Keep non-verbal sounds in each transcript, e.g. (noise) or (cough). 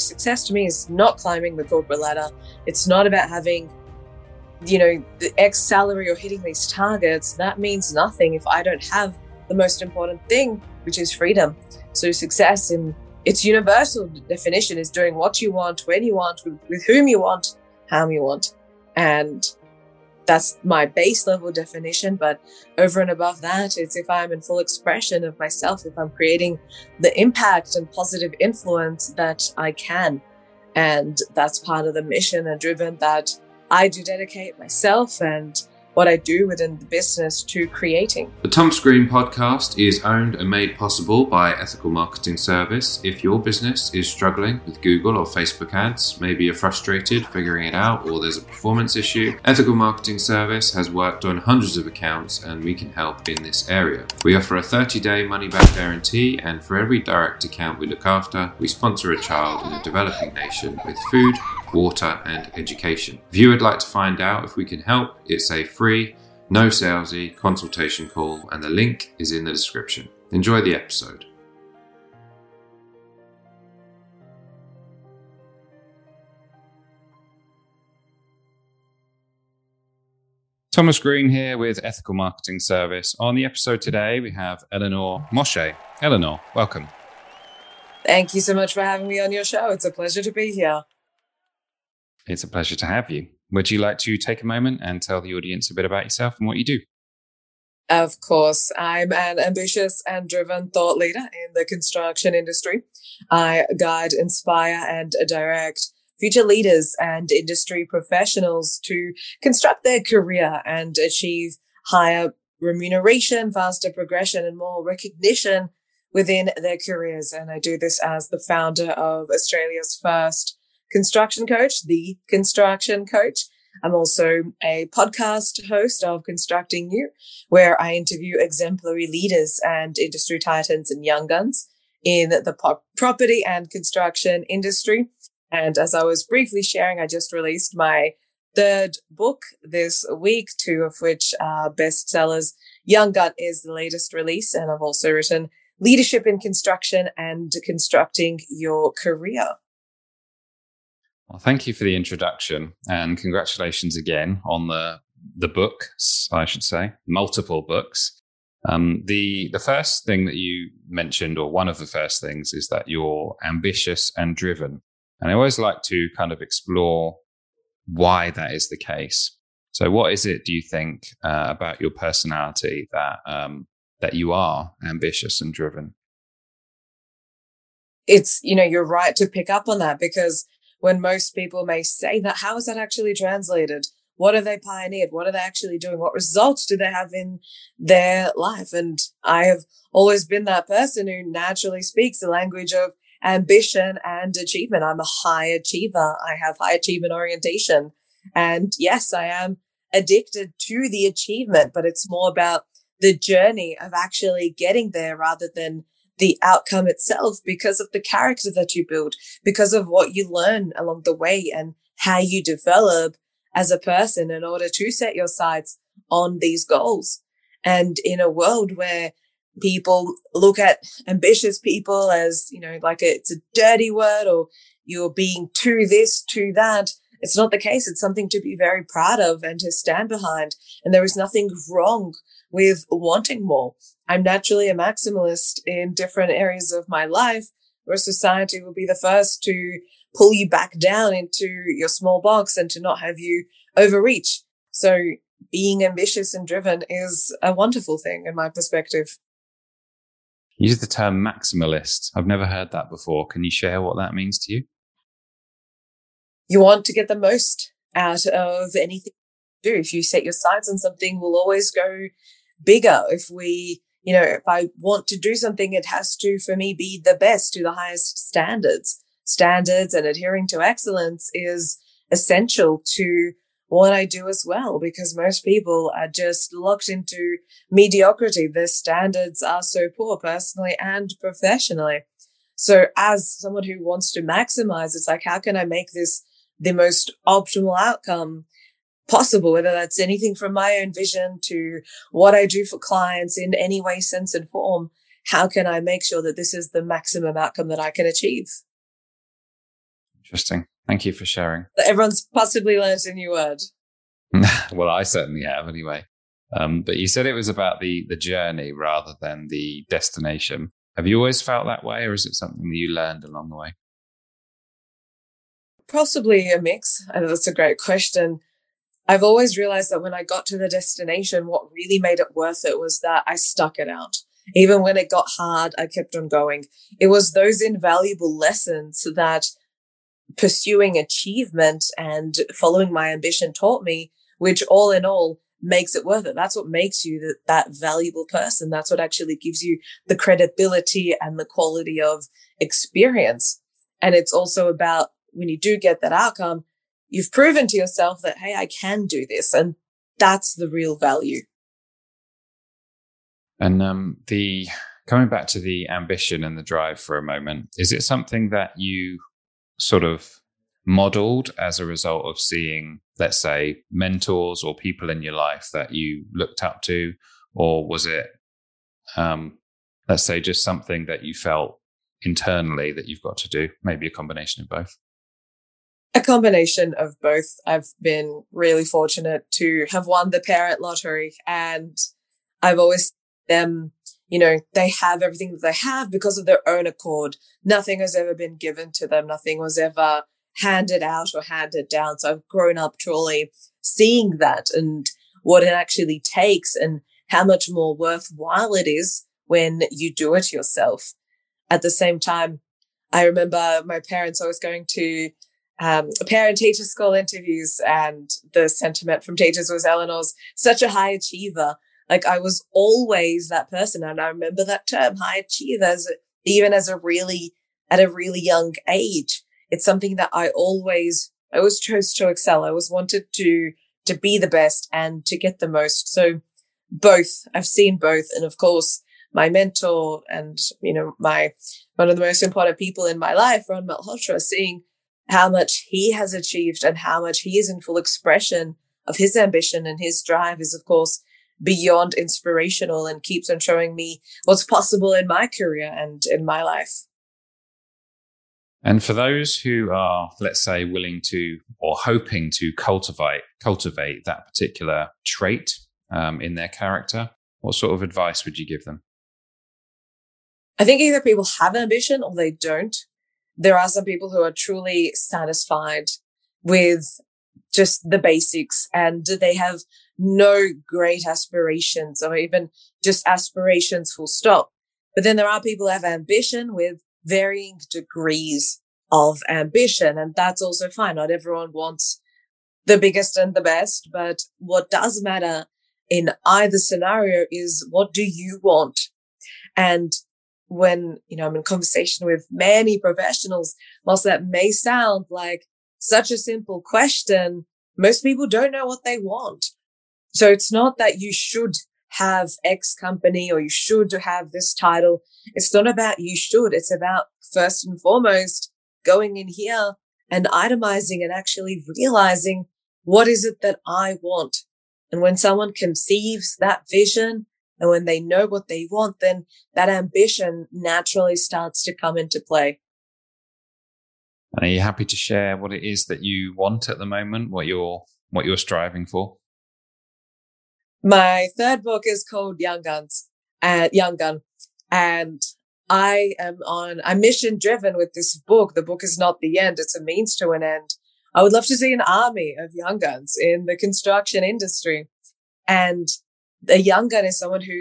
Success to me is not climbing the corporate ladder. It's not about having, you know, the X salary or hitting these targets. That means nothing if I don't have the most important thing, which is freedom. So success in its universal definition is doing what you want, when you want, with, whom you want, how you want. And that's my base level definition. But over and above that, it's if I'm in full expression of myself, if I'm creating the impact and positive influence that I can. And that's part of the mission and driven that I do dedicate myself and what I do within the business to creating. The Thomas Green podcast is owned and made possible by Ethical Marketing Service. If your business is struggling with Google or Facebook ads, maybe you're frustrated figuring it out or there's a performance issue, Ethical Marketing Service has worked on hundreds of accounts and we can help in this area. We offer a 30 day money back guarantee, and for every direct account we look after, we sponsor a child in a developing nation with food, water, and education. If you would like to find out if we can help, it's a free, no salesy consultation call, and the link is in the description. Enjoy the episode. Thomas Green here with Ethical Marketing Service. On the episode today, we have Eleanor Mosh. Eleanor, welcome. Thank you so much for having me on your show. It's a pleasure to be here. It's a pleasure to have you. Would you like to take a moment and tell the audience a bit about yourself and what you do? Of course, I'm an ambitious and driven thought leader in the construction industry. I guide, inspire, and direct future leaders and industry professionals to construct their career and achieve higher remuneration, faster progression, and more recognition within their careers. And I do this as the founder of Australia's first construction coach, the construction coach. I'm also a podcast host of Constructing You, where I interview exemplary leaders and industry titans and young guns in the property and construction industry. And as I was briefly sharing, I just released my third book this week, two of which are bestsellers. Young Gun is the latest release, and I've also written Leadership in Construction and Constructing Your Career. Well, thank you for the introduction and congratulations again on the the books, I should say, multiple books. Um, the the first thing that you mentioned, or one of the first things, is that you're ambitious and driven. And I always like to kind of explore why that is the case. So, what is it do you think uh, about your personality that um, that you are ambitious and driven? It's you know you're right to pick up on that because when most people may say that, how is that actually translated? What have they pioneered? What are they actually doing? What results do they have in their life? And I have always been that person who naturally speaks the language of ambition and achievement. I'm a high achiever. I have high achievement orientation. And yes, I am addicted to the achievement, but it's more about the journey of actually getting there rather than the outcome itself because of the character that you build, because of what you learn along the way and how you develop as a person in order to set your sights on these goals. And in a world where people look at ambitious people as, you know, like a, it's a dirty word or you're being to this, to that. It's not the case. It's something to be very proud of and to stand behind. And there is nothing wrong with wanting more. I'm naturally a maximalist in different areas of my life where society will be the first to pull you back down into your small box and to not have you overreach. So being ambitious and driven is a wonderful thing in my perspective. You use the term maximalist. I've never heard that before. Can you share what that means to you? You want to get the most out of anything you do. If you set your sights on something, we'll always go bigger. If we, you know, if I want to do something, it has to, for me, be the best to the highest standards. Standards and adhering to excellence is essential to what I do as well, because most people are just locked into mediocrity. Their standards are so poor personally and professionally. So as someone who wants to maximize, it's like, how can I make this the most optimal outcome possible, whether that's anything from my own vision to what I do for clients in any way, sense and form. How can I make sure that this is the maximum outcome that I can achieve? Interesting. Thank you for sharing. Everyone's possibly learned a new word. (laughs) well, I certainly have anyway. Um, but you said it was about the the journey rather than the destination. Have you always felt that way, or is it something that you learned along the way? Possibly a mix. And that's a great question. I've always realized that when I got to the destination, what really made it worth it was that I stuck it out. Even when it got hard, I kept on going. It was those invaluable lessons that pursuing achievement and following my ambition taught me, which all in all makes it worth it. That's what makes you the, that valuable person. That's what actually gives you the credibility and the quality of experience. And it's also about when you do get that outcome, you've proven to yourself that, Hey, I can do this. And that's the real value. And, um, the, coming back to the ambition and the drive for a moment, is it something that you sort of modeled as a result of seeing, let's say, mentors or people in your life that you looked up to? Or was it, um, let's say, just something that you felt internally that you've got to do? Maybe a combination of both. A combination of both. I've been really fortunate to have won the parent lottery and I've always them you know, they have everything that they have because of their own accord. Nothing has ever been given to them. Nothing was ever handed out or handed down. So I've grown up truly seeing that and what it actually takes and how much more worthwhile it is when you do it yourself. At the same time, I remember my parents always going to um, parent teacher school interviews and the sentiment from teachers was Eleanor's such a high achiever. Like I was always that person. And I remember that term, high achievers, even as a really, at a really young age. It's something that I always, I always chose to excel. I always wanted to, to be the best and to get the most. So both, I've seen both. And of course, my mentor and, you know, my, one of the most important people in my life, Ron Malhotra, seeing how much he has achieved and how much he is in full expression of his ambition and his drive is, of course, beyond inspirational and keeps on showing me what's possible in my career and in my life. And for those who are, let's say, willing to or hoping to cultivate cultivate that particular trait um, in their character, what sort of advice would you give them? I think either people have ambition or they don't. There are some people who are truly satisfied with just the basics and they have no great aspirations or even just aspirations full stop. But then there are people who have ambition with varying degrees of ambition. And that's also fine. Not everyone wants the biggest and the best, but what does matter in either scenario is what do you want? And when, you know, I'm in conversation with many professionals, whilst that may sound like such a simple question, most people don't know what they want. So it's not that you should have X company or you should have this title. It's not about you should. It's about first and foremost going in here and itemizing and actually realizing what is it that I want. And when someone conceives that vision and when they know what they want, then that ambition naturally starts to come into play. And are you happy to share what it is that you want at the moment, what you're what you're striving for? My third book is called Young Guns and Young Gun. And I am on, I'm mission driven with this book. The book is not the end. It's a means to an end. I would love to see an army of young guns in the construction industry. And a young gun is someone who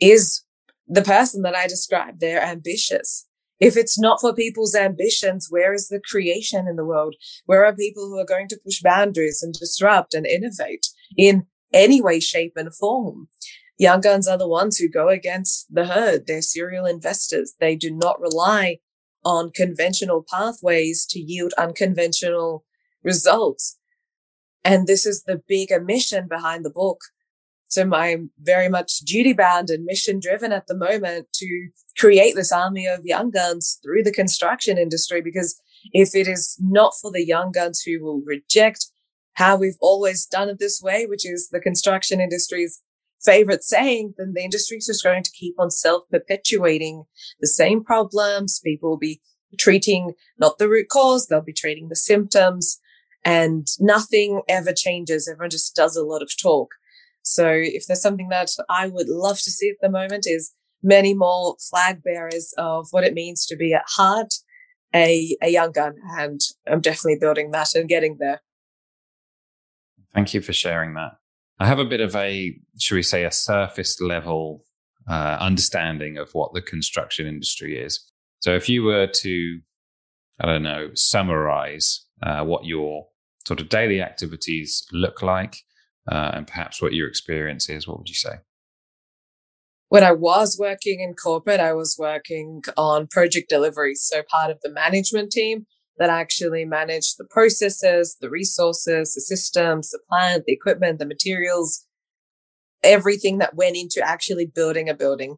is the person that I described. They're ambitious. If it's not for people's ambitions, where is the creation in the world? Where are people who are going to push boundaries and disrupt and innovate in any way, shape, and form. Young guns are the ones who go against the herd. They're serial investors. They do not rely on conventional pathways to yield unconventional results. And this is the bigger mission behind the book. So I'm very much duty bound and mission driven at the moment to create this army of young guns through the construction industry. Because if it is not for the young guns who will reject how we've always done it this way, which is the construction industry's favorite saying, then the industry is just going to keep on self perpetuating the same problems. People will be treating not the root cause, they'll be treating the symptoms and nothing ever changes. Everyone just does a lot of talk. So if there's something that I would love to see at the moment is many more flag bearers of what it means to be at heart a, a young gun. And I'm definitely building that and getting there. Thank you for sharing that. I have a bit of a, should we say, a surface level uh, understanding of what the construction industry is. So if you were to, I don't know, summarize uh, what your sort of daily activities look like uh, and perhaps what your experience is, what would you say? When I was working in corporate, I was working on project delivery. So part of the management team that actually managed the processes, the resources, the systems, the plant, the equipment, the materials, everything that went into actually building a building.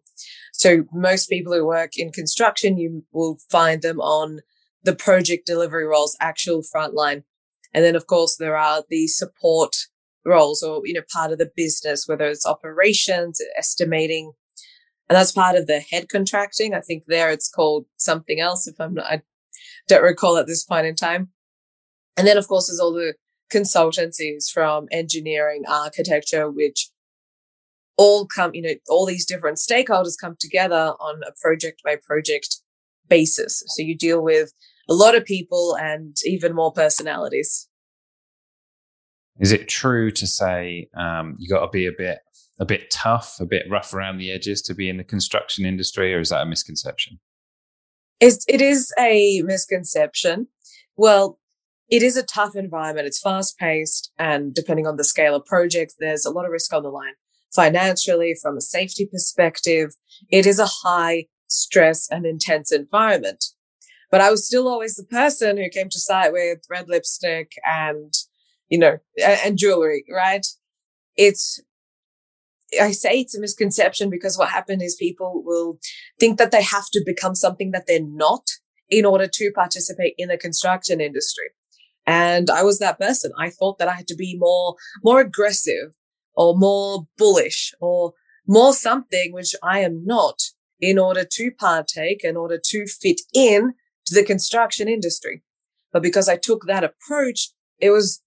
So most people who work in construction, you will find them on the project delivery roles, actual frontline. And then of course there are the support roles or, you know, part of the business, whether it's operations, estimating. And that's part of the head contracting. I think there it's called something else. If I'm not, I don't recall at this point in time. And then of course there's all the consultancies from engineering, architecture, which all come, you know, all these different stakeholders come together on a project by project basis. So you deal with a lot of people and even more personalities. Is it true to say um, you got to be a bit a bit tough, a bit rough around the edges to be in the construction industry, or is that a misconception? It's, it is a misconception. Well, it is a tough environment. It's fast paced, and depending on the scale of projects, there's a lot of risk on the line financially, from a safety perspective. It is a high stress and intense environment. But I was still always the person who came to site with red lipstick and, you know, and jewelry, right? It's, I say it's a misconception because what happened is people will think that they have to become something that they're not in order to participate in the construction industry. And I was that person. I thought that I had to be more, more aggressive or more bullish or more something, which I am not in order to partake, in order to fit in to the construction industry. But because I took that approach, it was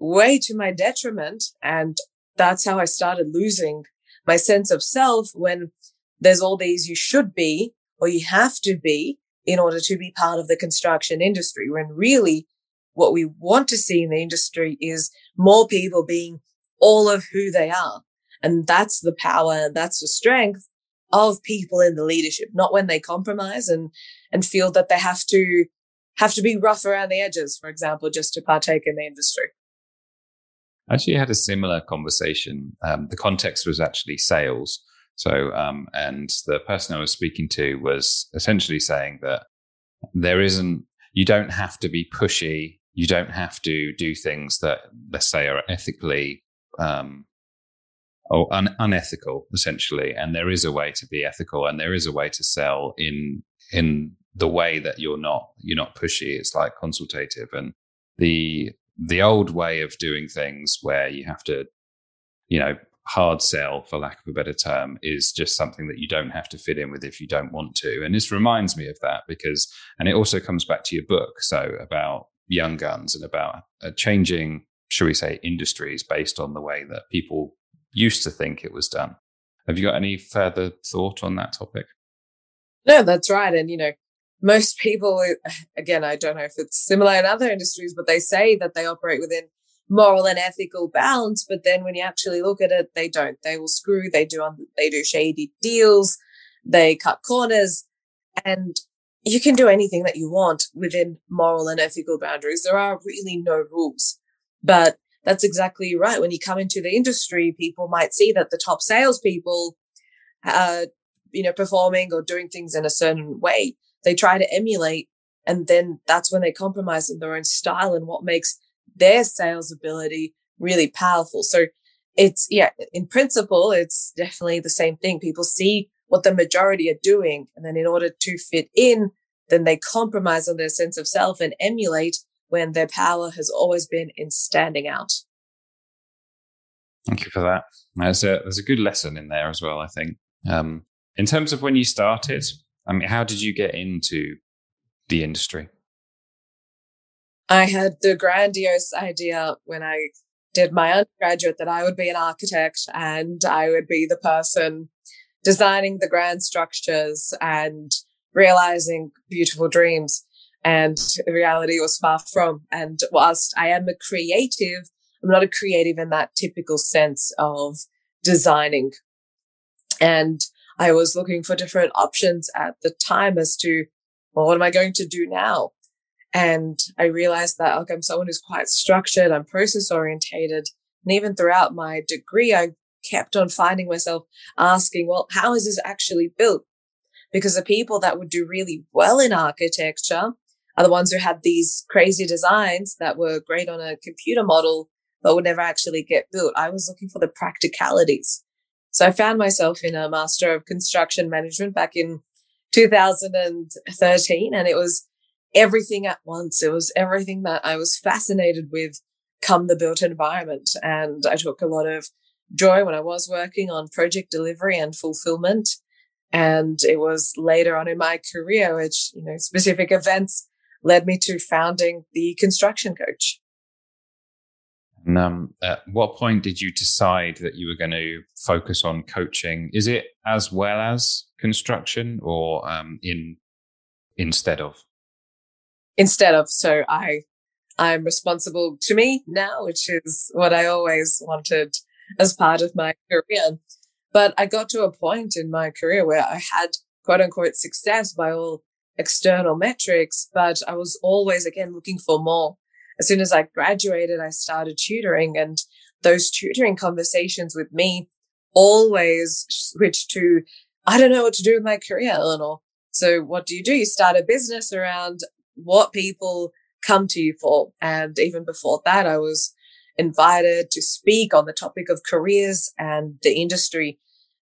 way to my detriment. And that's how I started losing my sense of self when there's all these you should be or you have to be in order to be part of the construction industry. When really what we want to see in the industry is more people being all of who they are. And that's the power. and That's the strength of people in the leadership, not when they compromise and, and feel that they have to have to be rough around the edges, for example, just to partake in the industry. Actually had a similar conversation. Um, the context was actually sales. So, um, and the person I was speaking to was essentially saying that there isn't, you don't have to be pushy. You don't have to do things that, let's say, are ethically um, or un- unethical essentially and there is a way to be ethical and there is a way to sell in in the way that you're not you're not pushy it's like consultative and the the old way of doing things where you have to you know hard sell for lack of a better term is just something that you don't have to fit in with if you don't want to and this reminds me of that because and it also comes back to your book so about young guns and about uh, changing should we say industries based on the way that people used to think it was done. Have you got any further thought on that topic? No, that's right. And, you know, most people, again, I don't know if it's similar in other industries, but they say that they operate within moral and ethical bounds. But then when you actually look at it, they don't. They will screw. They do, they do shady deals. They cut corners and you can do anything that you want within moral and ethical boundaries. There are really no rules, but that's exactly right. When you come into the industry, people might see that the top salespeople are, you know, performing or doing things in a certain way. They try to emulate. And then that's when they compromise in their own style and what makes their sales ability really powerful. So it's, yeah, in principle, it's definitely the same thing. People see what the majority are doing. And then in order to fit in, then they compromise on their sense of self and emulate when their power has always been in standing out. Thank you for that. There's a there's a good lesson in there as well. I think. Um, in terms of when you started, I mean, how did you get into the industry? I had the grandiose idea when I did my undergraduate that I would be an architect and I would be the person designing the grand structures and realizing beautiful dreams. And reality was far from. And whilst I am a creative, I'm not a creative in that typical sense of designing. And I was looking for different options at the time as to, well, what am I going to do now? And I realized that like I'm someone who's quite structured, I'm process orientated. And even throughout my degree, I kept on finding myself asking, well, how is this actually built? Because the people that would do really well in architecture are the ones who had these crazy designs that were great on a computer model, but would never actually get built. I was looking for the practicalities. So I found myself in a Master of Construction Management back in 2013, and it was everything at once. It was everything that I was fascinated with come the built environment. And I took a lot of joy when I was working on project delivery and fulfillment. And it was later on in my career, which, you know, specific events led me to founding the construction coach. And um, at what point did you decide that you were going to focus on coaching? Is it as well as construction or um, in instead of? Instead of. So I, I'm responsible to me now, which is what I always wanted as part of my career. But I got to a point in my career where I had quote unquote success by all external metrics, but I was always again looking for more. As soon as I graduated, I started tutoring and those tutoring conversations with me always switched to, I don't know what to do with my career, Eleanor. So what do you do? You start a business around what people come to you for. And even before that, I was invited to speak on the topic of careers and the industry.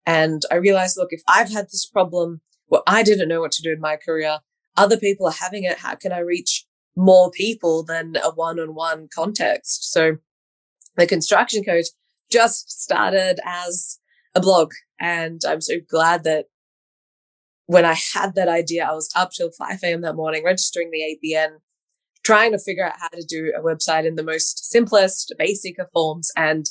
And I realized, look, if I've had this problem well, I didn't know what to do in my career. Other people are having it. How can I reach more people than a one on one context? So the construction coach just started as a blog. And I'm so glad that when I had that idea, I was up till 5 a.m. that morning, registering the ABN, trying to figure out how to do a website in the most simplest, basic of forms. And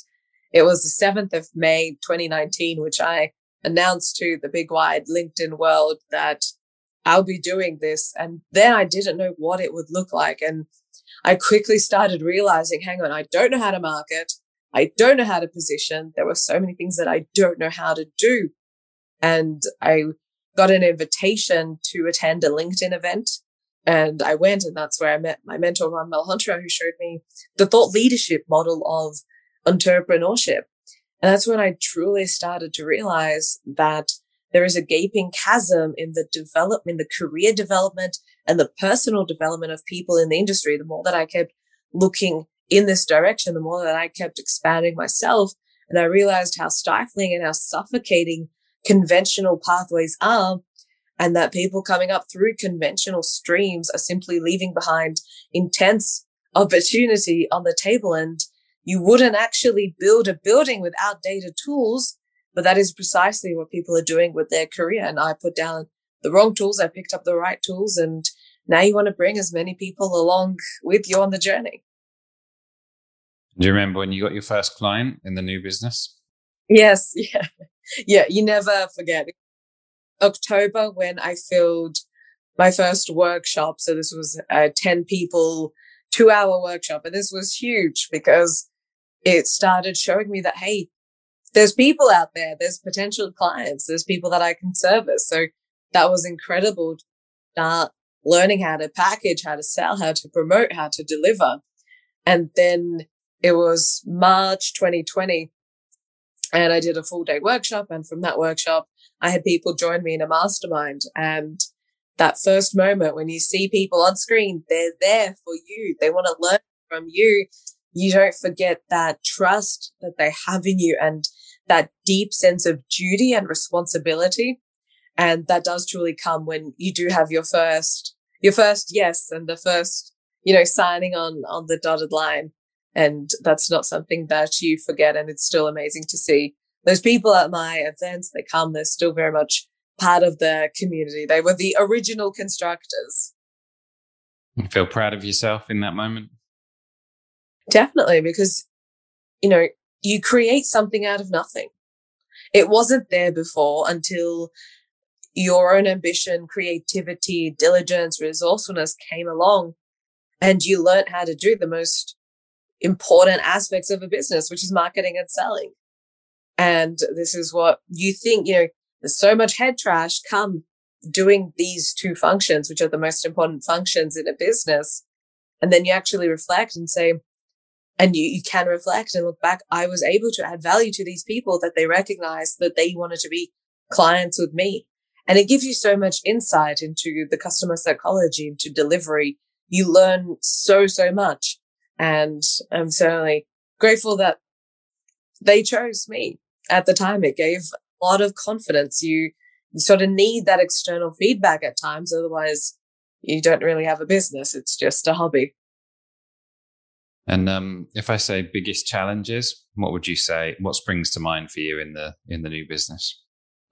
it was the 7th of May, 2019, which I announced to the big wide LinkedIn world that I'll be doing this. And then I didn't know what it would look like. And I quickly started realizing, hang on, I don't know how to market. I don't know how to position. There were so many things that I don't know how to do. And I got an invitation to attend a LinkedIn event. And I went, and that's where I met my mentor, Ron Malhotra, who showed me the thought leadership model of entrepreneurship. And that's when I truly started to realize that there is a gaping chasm in the development, the career development and the personal development of people in the industry. The more that I kept looking in this direction, the more that I kept expanding myself. And I realized how stifling and how suffocating conventional pathways are. And that people coming up through conventional streams are simply leaving behind intense opportunity on the table. And you wouldn't actually build a building with outdated tools, but that is precisely what people are doing with their career. And I put down the wrong tools. I picked up the right tools and now you want to bring as many people along with you on the journey. Do you remember when you got your first client in the new business? Yes. (laughs) Yeah. Yeah. You never forget. October when I filled my first workshop. So this was a 10 people, two hour workshop. And this was huge because it started showing me that, hey, there's people out there, there's potential clients, there's people that I can service. So that was incredible start learning how to package, how to sell, how to promote, how to deliver. And then it was March 2020 and I did a full day workshop. And from that workshop, I had people join me in a mastermind. And that first moment when you see people on screen, they're there for you. They want to learn from you you don't forget that trust that they have in you and that deep sense of duty and responsibility. And that does truly come when you do have your first, your first yes and the first, you know, signing on, on the dotted line. And that's not something that you forget. And it's still amazing to see those people at my events. They come, they're still very much part of the community. They were the original constructors. You feel proud of yourself in that moment? Definitely, because, you know, you create something out of nothing. It wasn't there before until your own ambition, creativity, diligence, resourcefulness came along and you learned how to do the most important aspects of a business, which is marketing and selling. And this is what you think, you know, there's so much head trash come doing these two functions, which are the most important functions in a business. And then you actually reflect and say, and you, you can reflect and look back. I was able to add value to these people that they recognized that they wanted to be clients with me. And it gives you so much insight into the customer psychology, into delivery. You learn so, so much. And I'm certainly grateful that they chose me at the time. It gave a lot of confidence. You, you sort of need that external feedback at times. Otherwise you don't really have a business. It's just a hobby. And um, if I say biggest challenges, what would you say? What springs to mind for you in the in the new business?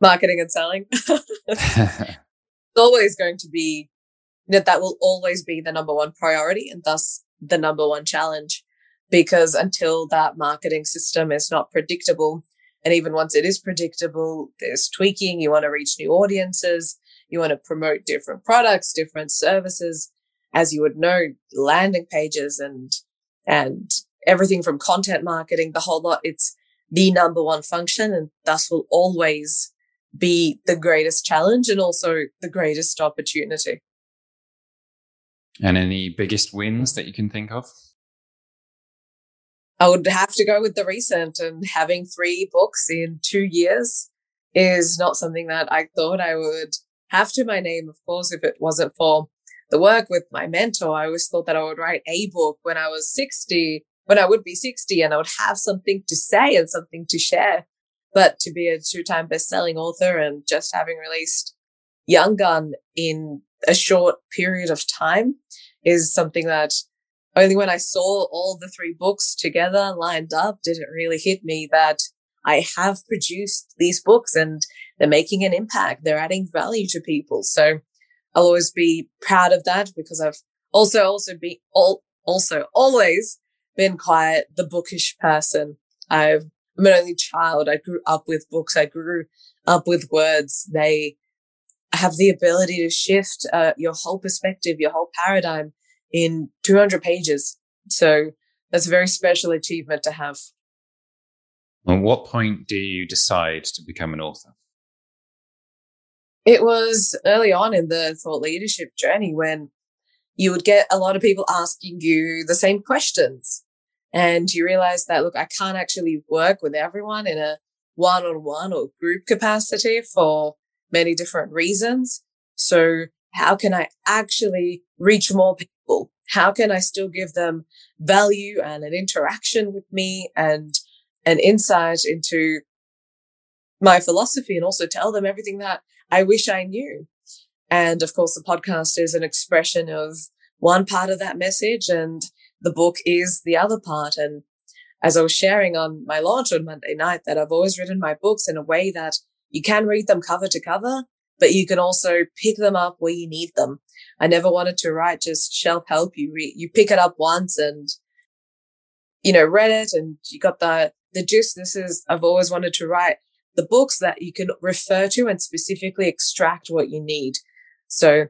Marketing and selling. (laughs) it's always going to be that that will always be the number one priority and thus the number one challenge. Because until that marketing system is not predictable, and even once it is predictable, there's tweaking. You want to reach new audiences. You want to promote different products, different services. As you would know, landing pages and and everything from content marketing, the whole lot. It's the number one function and thus will always be the greatest challenge and also the greatest opportunity. And any biggest wins that you can think of? I would have to go with the recent and having three books in two years is not something that I thought I would have to my name, of course, if it wasn't for the work with my mentor, I always thought that I would write a book when I was 60, when I would be 60 and I would have something to say and something to share. But to be a two time best selling author and just having released Young Gun in a short period of time is something that only when I saw all the three books together lined up did it really hit me that I have produced these books and they're making an impact. They're adding value to people. So I'll always be proud of that because I've also, also be all, also always been quite the bookish person. I've, I'm an only child. I grew up with books. I grew up with words. They have the ability to shift uh, your whole perspective, your whole paradigm in 200 pages. So that's a very special achievement to have. At what point do you decide to become an author? It was early on in the thought leadership journey when you would get a lot of people asking you the same questions. And you realize that, look, I can't actually work with everyone in a one on one or group capacity for many different reasons. So how can I actually reach more people? How can I still give them value and an interaction with me and an insight into my philosophy and also tell them everything that I wish I knew. And of course, the podcast is an expression of one part of that message and the book is the other part. And as I was sharing on my launch on Monday night, that I've always written my books in a way that you can read them cover to cover, but you can also pick them up where you need them. I never wanted to write just shelf help you. Re- you pick it up once and, you know, read it and you got the, the gist. This is, I've always wanted to write the books that you can refer to and specifically extract what you need. So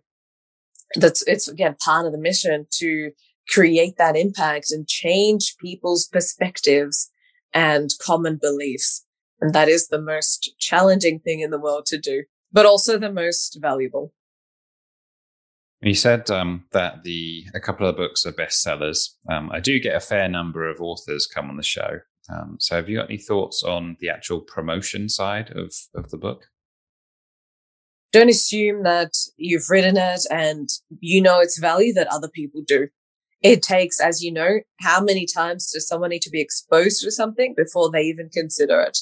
that's, it's again part of the mission to create that impact and change people's perspectives and common beliefs. And that is the most challenging thing in the world to do, but also the most valuable. You said um, that the a couple of books are bestsellers. Um, I do get a fair number of authors come on the show. Um, so, have you got any thoughts on the actual promotion side of, of the book? Don't assume that you've written it and you know its value that other people do. It takes, as you know, how many times does someone need to be exposed to something before they even consider it?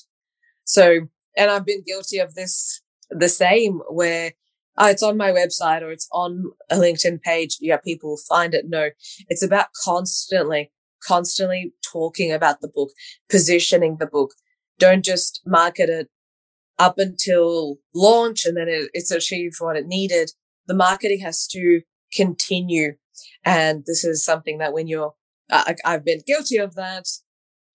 So, and I've been guilty of this the same where oh, it's on my website or it's on a LinkedIn page. Yeah, people find it. No, it's about constantly constantly talking about the book, positioning the book. Don't just market it up until launch and then it, it's achieved what it needed. The marketing has to continue And this is something that when you're, uh, I've been guilty of that.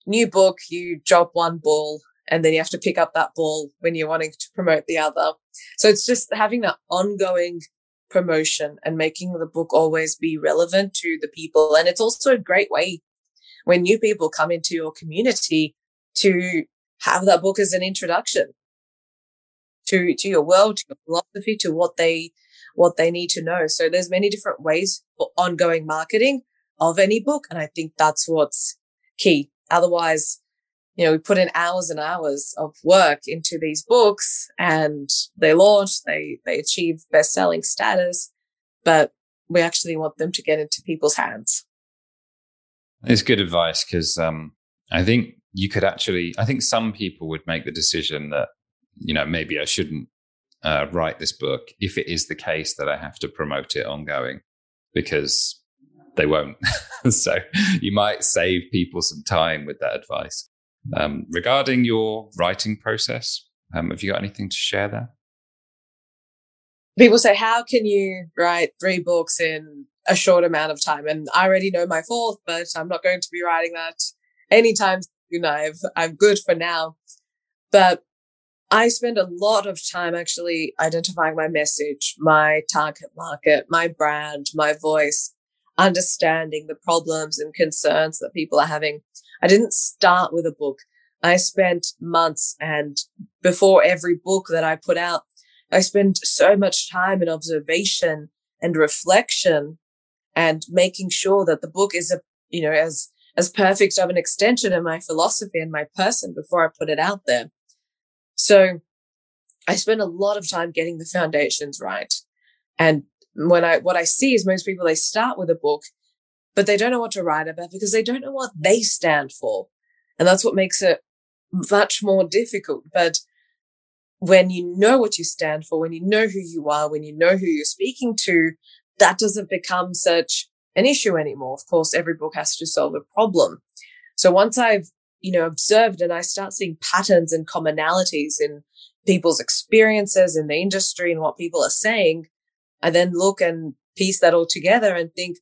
New book, you drop one ball and then you have to pick up that ball when you're wanting to promote the other. So it's just having that ongoing promotion and making the book always be relevant to the people. And it's also a great way when new people come into your community to have that book as an introduction to, to your world, to your philosophy, to what they, what they need to know. So there's many different ways for ongoing marketing of any book. And I think that's what's key. Otherwise, you know, we put in hours and hours of work into these books and they launch, they, they achieve best selling status, but we actually want them to get into people's hands. It's good advice because um, I think you could actually, I think some people would make the decision that, you know, maybe I shouldn't uh, write this book if it is the case that I have to promote it ongoing because they won't. (laughs) so you might save people some time with that advice. Um, regarding your writing process, um, have you got anything to share there? People say, How can you write three books in a short amount of time? And I already know my fourth, but I'm not going to be writing that anytime soon. I've, I'm good for now. But I spend a lot of time actually identifying my message, my target market, my brand, my voice, understanding the problems and concerns that people are having. I didn't start with a book. I spent months and before every book that I put out, I spent so much time in observation and reflection and making sure that the book is a, you know, as, as perfect of an extension of my philosophy and my person before I put it out there. So I spend a lot of time getting the foundations right. And when I, what I see is most people, they start with a book but they don't know what to write about because they don't know what they stand for. And that's what makes it much more difficult. But when you know what you stand for, when you know who you are, when you know who you're speaking to, that doesn't become such an issue anymore. Of course, every book has to solve a problem. So once I've, you know, observed and I start seeing patterns and commonalities in people's experiences in the industry and what people are saying, I then look and piece that all together and think,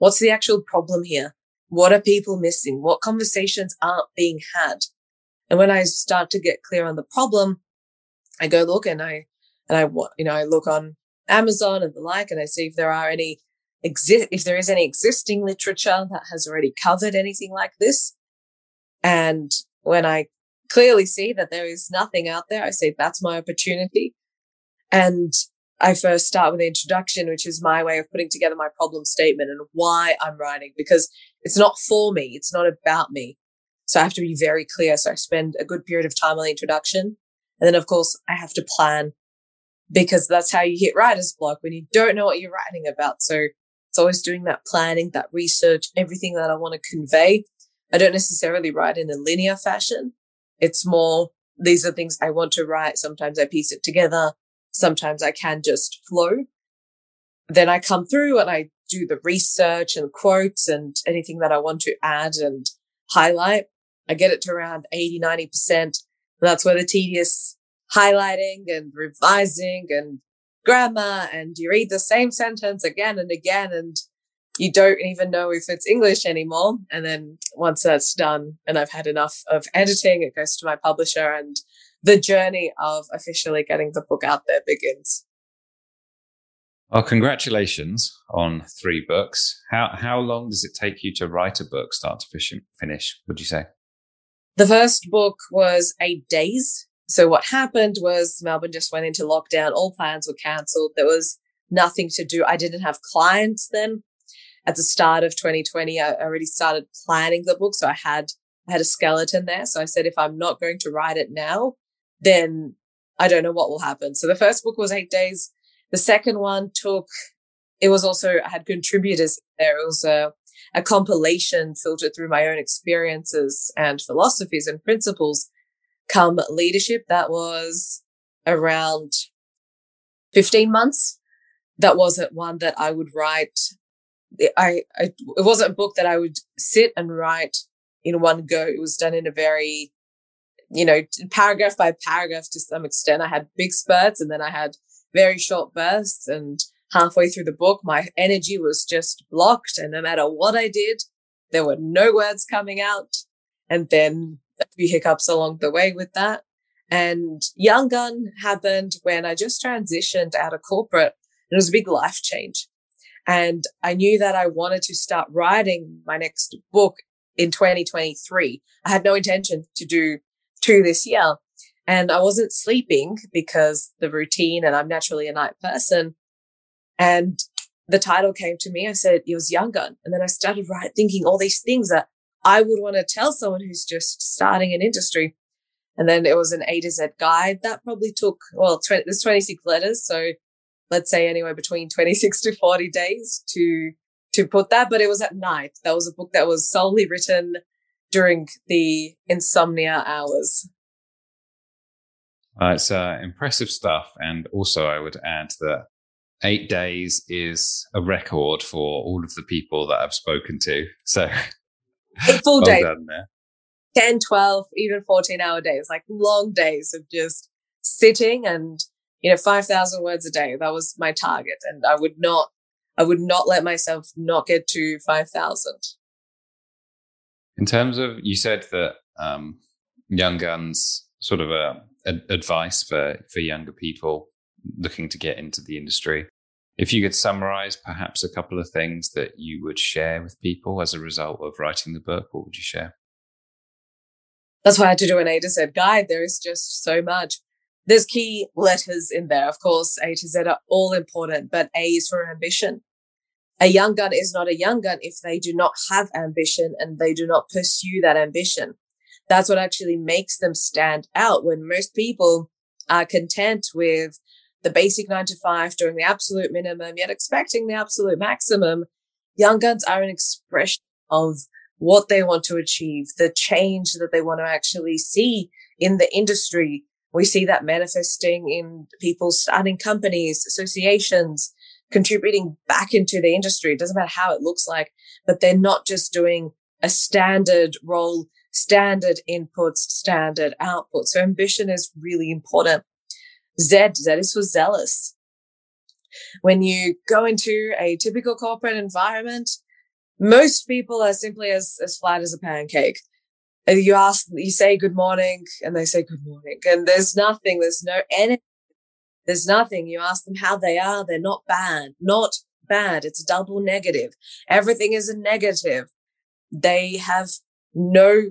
What's the actual problem here? What are people missing? What conversations aren't being had? And when I start to get clear on the problem, I go look and I, and I, you know, I look on Amazon and the like, and I see if there are any exist, if there is any existing literature that has already covered anything like this. And when I clearly see that there is nothing out there, I say that's my opportunity. And I first start with the introduction, which is my way of putting together my problem statement and why I'm writing because it's not for me. It's not about me. So I have to be very clear. So I spend a good period of time on the introduction. And then of course I have to plan because that's how you hit writer's block when you don't know what you're writing about. So it's always doing that planning, that research, everything that I want to convey. I don't necessarily write in a linear fashion. It's more, these are things I want to write. Sometimes I piece it together. Sometimes I can just flow. Then I come through and I do the research and quotes and anything that I want to add and highlight. I get it to around 80, 90%. that's where the tedious highlighting and revising and grammar and you read the same sentence again and again and you don't even know if it's English anymore. And then once that's done and I've had enough of editing, it goes to my publisher and the journey of officially getting the book out there begins. Well, congratulations on three books. How how long does it take you to write a book, start to finish? Would you say? The first book was eight days. So what happened was Melbourne just went into lockdown. All plans were cancelled. There was nothing to do. I didn't have clients then. At the start of 2020, I already started planning the book, so I had I had a skeleton there. So I said, if I'm not going to write it now, then I don't know what will happen. So the first book was eight days. The second one took, it was also, I had contributors there. It was a, a compilation filtered through my own experiences and philosophies and principles come leadership. That was around 15 months. That wasn't one that I would write. I, I, it wasn't a book that I would sit and write in one go. It was done in a very you know, paragraph by paragraph to some extent. I had big spurts and then I had very short bursts and halfway through the book, my energy was just blocked. And no matter what I did, there were no words coming out. And then a few hiccups along the way with that. And Young Gun happened when I just transitioned out of corporate. It was a big life change. And I knew that I wanted to start writing my next book in 2023. I had no intention to do two this year. And I wasn't sleeping because the routine and I'm naturally a night person. And the title came to me. I said, it was Young Gun. And then I started right thinking all these things that I would want to tell someone who's just starting an industry. And then it was an A to Z guide that probably took, well, 20, there's 26 letters. So let's say anywhere between 26 to 40 days to, to put that. But it was at night. That was a book that was solely written during the insomnia hours. Uh, it's uh, impressive stuff. And also, I would add that eight days is a record for all of the people that I've spoken to. So, (laughs) full well days. 10, 12, even 14 hour days, like long days of just sitting and, you know, 5,000 words a day. That was my target. And I would not, I would not let myself not get to 5,000. In terms of, you said that um, Young Guns sort of a, a, advice for, for younger people looking to get into the industry. If you could summarize perhaps a couple of things that you would share with people as a result of writing the book, what would you share? That's why I had to do an A to Z guide. There is just so much. There's key letters in there. Of course, A to Z are all important, but A is for ambition. A young gun is not a young gun if they do not have ambition and they do not pursue that ambition. That's what actually makes them stand out when most people are content with the basic nine to five doing the absolute minimum, yet expecting the absolute maximum. Young guns are an expression of what they want to achieve, the change that they want to actually see in the industry. We see that manifesting in people starting companies, associations, contributing back into the industry. It doesn't matter how it looks like, but they're not just doing a standard role, standard inputs, standard output. So ambition is really important. Z, Z is for zealous. When you go into a typical corporate environment, most people are simply as, as flat as a pancake. Uh, you ask, you say good morning and they say good morning and there's nothing, there's no energy. There's nothing. You ask them how they are. They're not bad, not bad. It's a double negative. Everything is a negative. They have no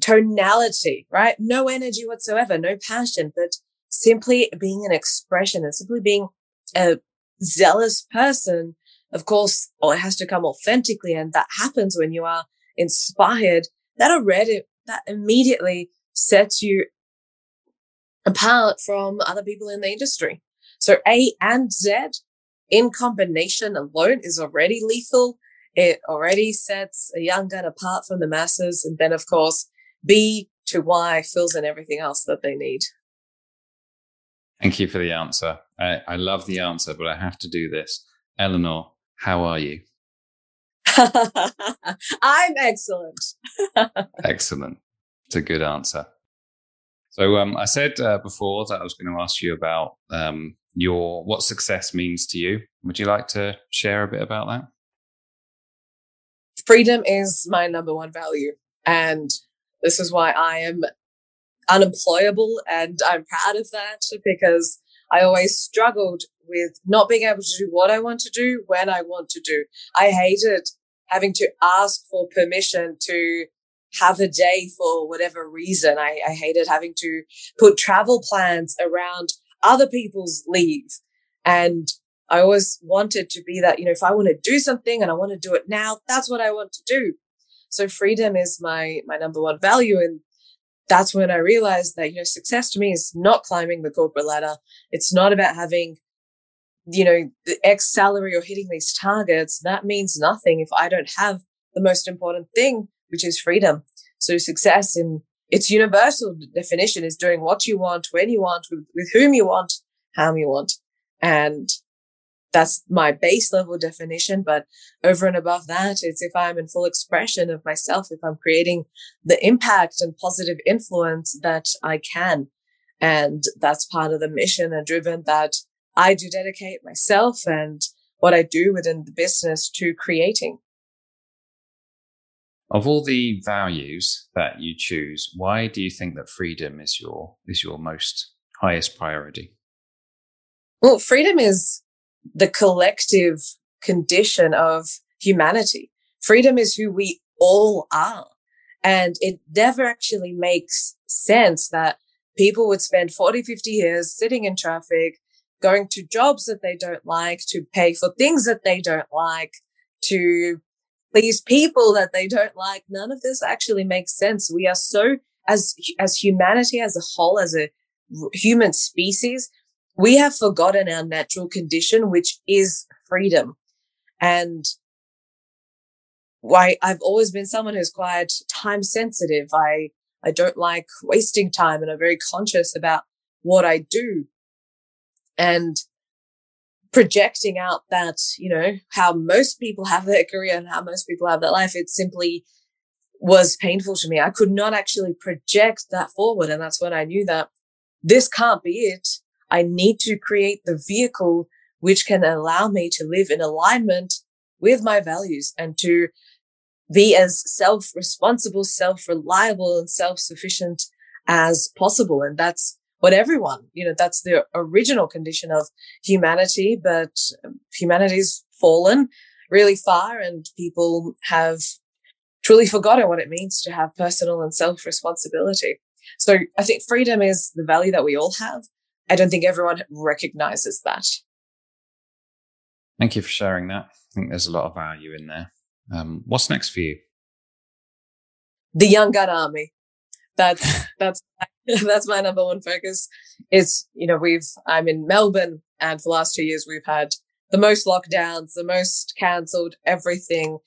tonality, right? No energy whatsoever, no passion, but simply being an expression and simply being a zealous person of course, oh, it has to come authentically. And that happens when you are inspired. That already, that immediately sets you apart from other people in the industry. So A and Z in combination alone is already lethal. It already sets a young gun apart from the masses. And then, of course, B to Y fills in everything else that they need. Thank you for the answer. I, I love the answer, but I have to do this. Eleanor, how are you? (laughs) I'm excellent. (laughs) excellent. It's a good answer. So um, I said uh, before that I was going to ask you about um, your what success means to you. Would you like to share a bit about that? Freedom is my number one value, and this is why I am unemployable, and I'm proud of that because I always struggled with not being able to do what I want to do when I want to do. I hated having to ask for permission to have a day for whatever reason. I, I hated having to put travel plans around other people's leave. And I always wanted to be that, you know, if I want to do something and I want to do it now, that's what I want to do. So freedom is my, my number one value. And that's when I realized that, you know, success to me is not climbing the corporate ladder. It's not about having you know, the X salary or hitting these targets, that means nothing if I don't have the most important thing, which is freedom. So success in its universal definition is doing what you want, when you want, with, with whom you want, how you want. And that's my base level definition. But over and above that, it's if I'm in full expression of myself, if I'm creating the impact and positive influence that I can. And that's part of the mission and driven that I do dedicate myself and what I do within the business to creating. Of all the values that you choose, why do you think that freedom is your is your most highest priority? Well, freedom is the collective condition of humanity. Freedom is who we all are. And it never actually makes sense that people would spend 40, 50 years sitting in traffic, going to jobs that they don't like, to pay for things that they don't like, to please people that they don't like. None of this actually makes sense. We are so, as, as humanity as a whole, as a human species, we have forgotten our natural condition, which is freedom. And why I've always been someone who's quite time sensitive. I, I don't like wasting time and I'm very conscious about what I do and projecting out that, you know, how most people have their career and how most people have their life. It simply was painful to me. I could not actually project that forward. And that's when I knew that this can't be it. I need to create the vehicle which can allow me to live in alignment with my values and to be as self-responsible, self-reliable and self-sufficient as possible. And that's what everyone, you know, that's the original condition of humanity, but um, humanity's fallen really far and people have truly forgotten what it means to have personal and self responsibility. So I think freedom is the value that we all have. I don't think everyone recognizes that. Thank you for sharing that. I think there's a lot of value in there. Um, what's next for you? The Young Gun Army. That's (laughs) that's (laughs) that's my number one focus. Is you know we've I'm in Melbourne, and for the last two years we've had the most lockdowns, the most cancelled, everything.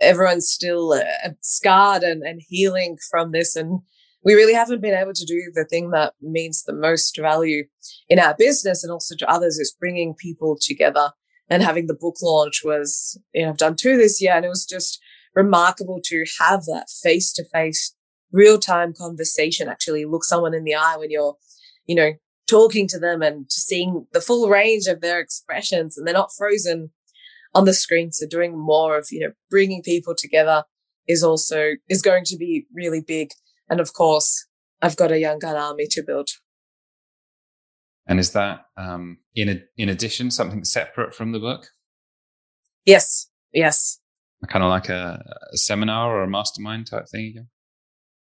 Everyone's still uh, scarred and, and healing from this, and we really haven't been able to do the thing that means the most value in our business and also to others is bringing people together and having the book launch was, you know, I've done two this year and it was just remarkable to have that face to face real time conversation, actually look someone in the eye when you're, you know, talking to them and seeing the full range of their expressions and they're not frozen on the screen. So doing more of, you know, bringing people together is also, is going to be really big. And of course, I've got a young gun army to build. And is that um, in a, in addition something separate from the book? Yes, yes. Kind of like a, a seminar or a mastermind type thing again.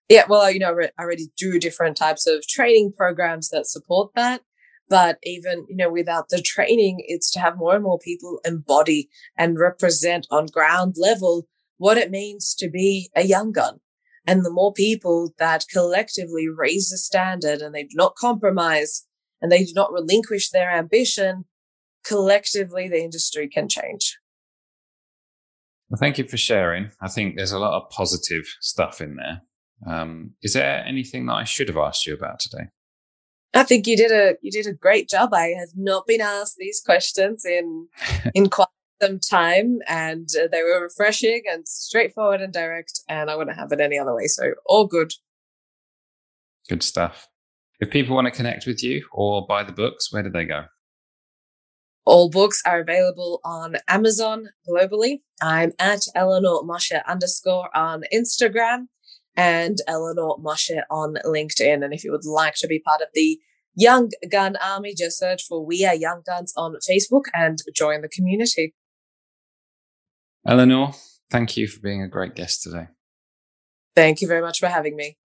Yeah, well, you know, I already do different types of training programs that support that. But even, you know, without the training, it's to have more and more people embody and represent on ground level what it means to be a young gun. And the more people that collectively raise the standard and they do not compromise and they do not relinquish their ambition, collectively the industry can change. Well, thank you for sharing. I think there's a lot of positive stuff in there. Um, is there anything that I should have asked you about today? I think you did a you did a great job. I have not been asked these questions in (laughs) in quite some time, and uh, they were refreshing and straightforward and direct. And I wouldn't have it any other way. So all good. Good stuff. If people want to connect with you or buy the books, where do they go? All books are available on Amazon globally. I'm at Eleanor Mosh underscore on Instagram and Eleanor Mosh on LinkedIn. And if you would like to be part of the Young Gun Army, just search for We Are Young Guns on Facebook and join the community. Eleanor, thank you for being a great guest today. Thank you very much for having me.